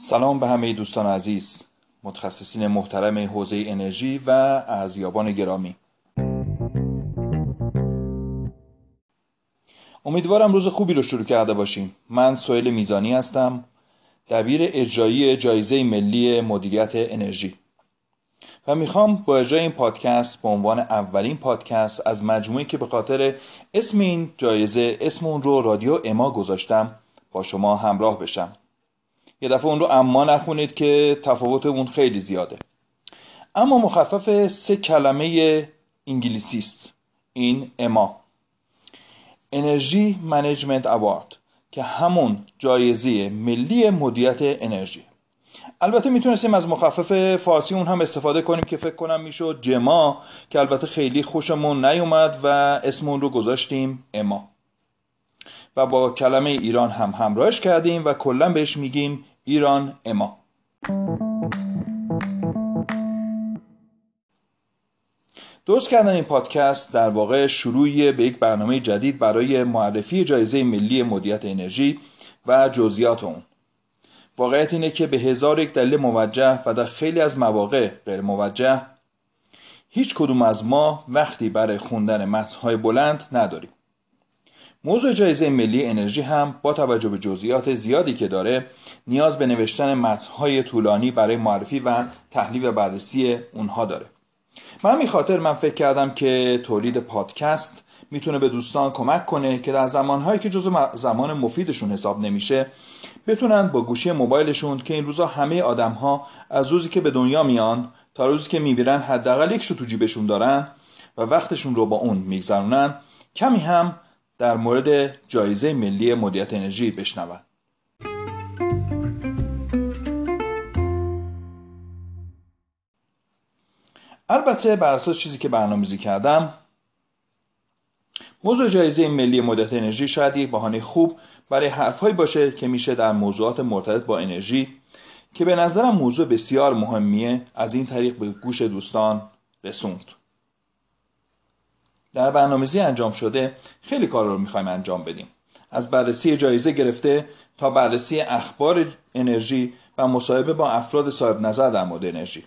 سلام به همه دوستان عزیز متخصصین محترم حوزه انرژی و ارزیابان گرامی. امیدوارم روز خوبی رو شروع کرده باشیم. من سویل میزانی هستم دبیر اجرایی جایزه ملی مدیریت انرژی. و می‌خوام با اجرای این پادکست به عنوان اولین پادکست از مجموعی که به خاطر اسم این جایزه اسم اون رو رادیو اما گذاشتم با شما همراه بشم. یه دفعه اون رو اما نخونید که تفاوت اون خیلی زیاده. اما مخفف سه کلمه انگلیسی است. این اما. انرژی منیجمنت اوارد که همون جایزه ملی مدیریت انرژی. البته می‌تونستیم از مخفف فارسی اون هم استفاده کنیم که فکر کنم می‌شد جما که البته خیلی خوشمون نیومد و اسم اون رو گذاشتیم اما. و با کلمه ایران هم همراهش کردیم و کلا بهش میگیم ایران اما. درست کردن این پادکست در واقع شروعی به یک برنامه جدید برای معرفی جایزه ملی مدیریت انرژی و جزئیات اون. واقعیت اینه که به هزار یک دلیل موجه و در خیلی از مواقع غیر موجه هیچ کدوم از ما وقتی برای خوندن متنهای بلند نداریم. موضوع جایزه ملی انرژی هم با توجه به جزئیات زیادی که داره نیاز به نوشتن متنهای طولانی برای معرفی و تحلیل و بررسی اونها داره. من همین من فکر کردم که تولید پادکست می‌تونه به دوستان کمک کنه که در زمانهایی که جزو زمان مفیدشون حساب نمیشه بتونن با گوشی موبایلشون که این روزا همه آدم ها از روزی که به دنیا میان تا روزی که میبیرن حداقل یک تو جیبشون دارن و وقتشون رو با اون میگذرونن. کمی هم در مورد جایزه ملی مدیریت انرژی بشنون البته بر اساس چیزی که برنامه‌ریزی کردم موضوع جایزه ملی مدیریت انرژی شاید یک بهانه خوب برای حرفهایی باشه که میشه در موضوعات مرتبط با انرژی که به نظرم موضوع بسیار مهمیه از این طریق به گوش دوستان رسوند. در برنامه‌ریزی انجام شده خیلی کار رو می‌خوایم انجام بدیم. از بررسی جایزه گرفته تا بررسی اخبار انرژی و مصاحبه با افراد صاحب نظر در مورد انرژی.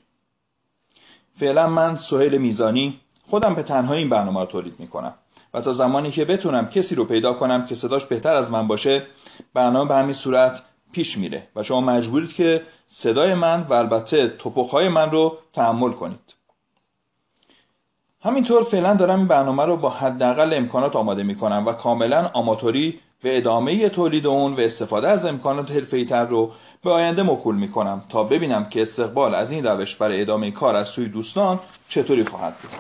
فعلا من سهیل میزانی خودم به تنهایی این برنامه رو تولید می‌کنم و تا زمانی که بتونم کسی رو پیدا کنم که صداش بهتر از من باشه برنامه به همین صورت پیش میره و شما مجبورید که صدای من و البته توپخهای من رو تحمل کنید. همینطور فعلا دارم این برنامه رو با حداقل امکانات آماده می‌کنم و کاملا آماتوری به ادامه تولید اون و استفاده از امکانات حرفه‌ای تر رو به آینده مکول می‌کنم تا ببینم که استقبال از این روش برای ادامه کار از سوی دوستان چطوری خواهد بود.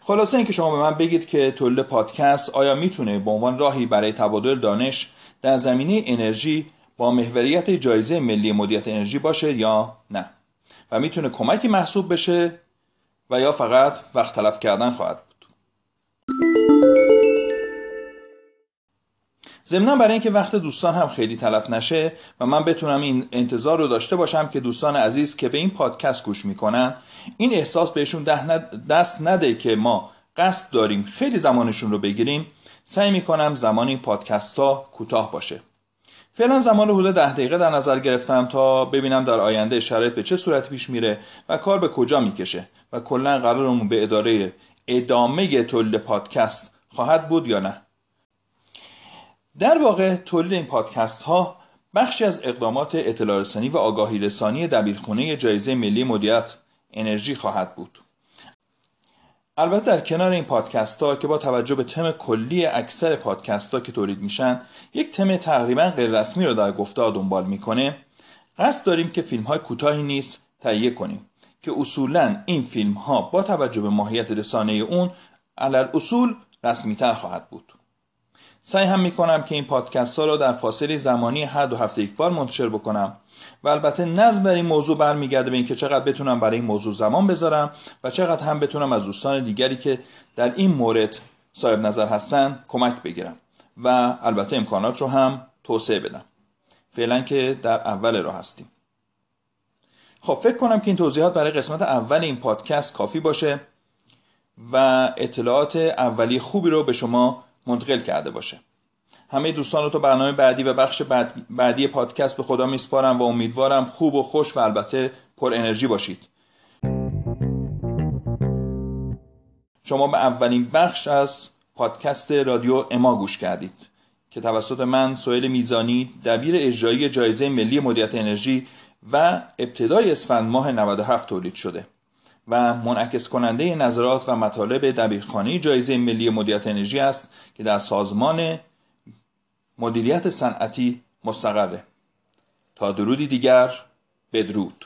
خلاصه اینکه شما به من بگید که تولید پادکست آیا می‌تونه به عنوان راهی برای تبادل دانش در زمینه انرژی با محوریت جایزه ملی مدیریت انرژی باشه یا نه؟ و می‌تونه کمکی محسوب بشه و یا فقط وقت تلف کردن خواهد بود. ضمنا برای اینکه وقت دوستان هم خیلی تلف نشه و من بتونم این انتظار رو داشته باشم که دوستان عزیز که به این پادکست گوش می‌کنن این احساس بهشون دست نده که ما قصد داریم خیلی زمانشون رو بگیریم سعی می‌کنم زمان این پادکست ها کوتاه باشه. فعلا زمان حدود ده دقیقه در نظر گرفتم تا ببینم در آینده شرایط به چه صورت پیش میره و کار به کجا می‌کشه و کلا قرارمون به اداره ادامه تولید پادکست خواهد بود یا نه. در واقع تولید این پادکست ها بخشی از اقدامات اطلاع رسانی و آگاهی رسانی دبیرخونه جایزه ملی مدیریت انرژی خواهد بود. البته در کنار این پادکست ها که با توجه به تم کلی اکثر پادکست ها که تولید میشن یک تم تقریبا غیر رسمی رو در گفتار دنبال می‌کنه. قصد داریم که فیلم های کوتاهی نیست تهیه کنیم که اصولا این فیلم ها با توجه به ماهیت رسانه اون علل اصول رسمی تر خواهد بود. سعی هم می‌کنم که این پادکست ها را در فاصله زمانی هر دو هفته یک بار منتشر بکنم. و البته نظم بر این موضوع برمیگرده به اینکه چقدر بتونم برای این موضوع زمان بذارم و چقدر هم بتونم از دوستان دیگری که در این مورد صاحب نظر هستن کمک بگیرم. و البته امکانات رو هم توسعه بدم. فعلا که در اول راه هستیم. خب فکر کنم که این توضیحات برای قسمت اول این پادکست کافی باشه و اطلاعات اولی خوبی رو به شما منتقل کرده باشه. همه دوستان رو تا برنامه بعدی و بخش بعدی پادکست به خدا میسپارم و امیدوارم خوب و خوش و البته پر انرژی باشید. شما به اولین بخش از پادکست رادیو اما گوش کردید که توسط من سویل میزانی دبیر اجرایی جایزه ملی مدیریت انرژی و ابتدای اسفند ماه 97 تولید شده و منعکس کننده نظرات و مطالب دبیرخانه جایزه ملی مدیریت انرژی است که در سازمان مدیریت صنعتی مستقره. تا درودی دیگر بدرود.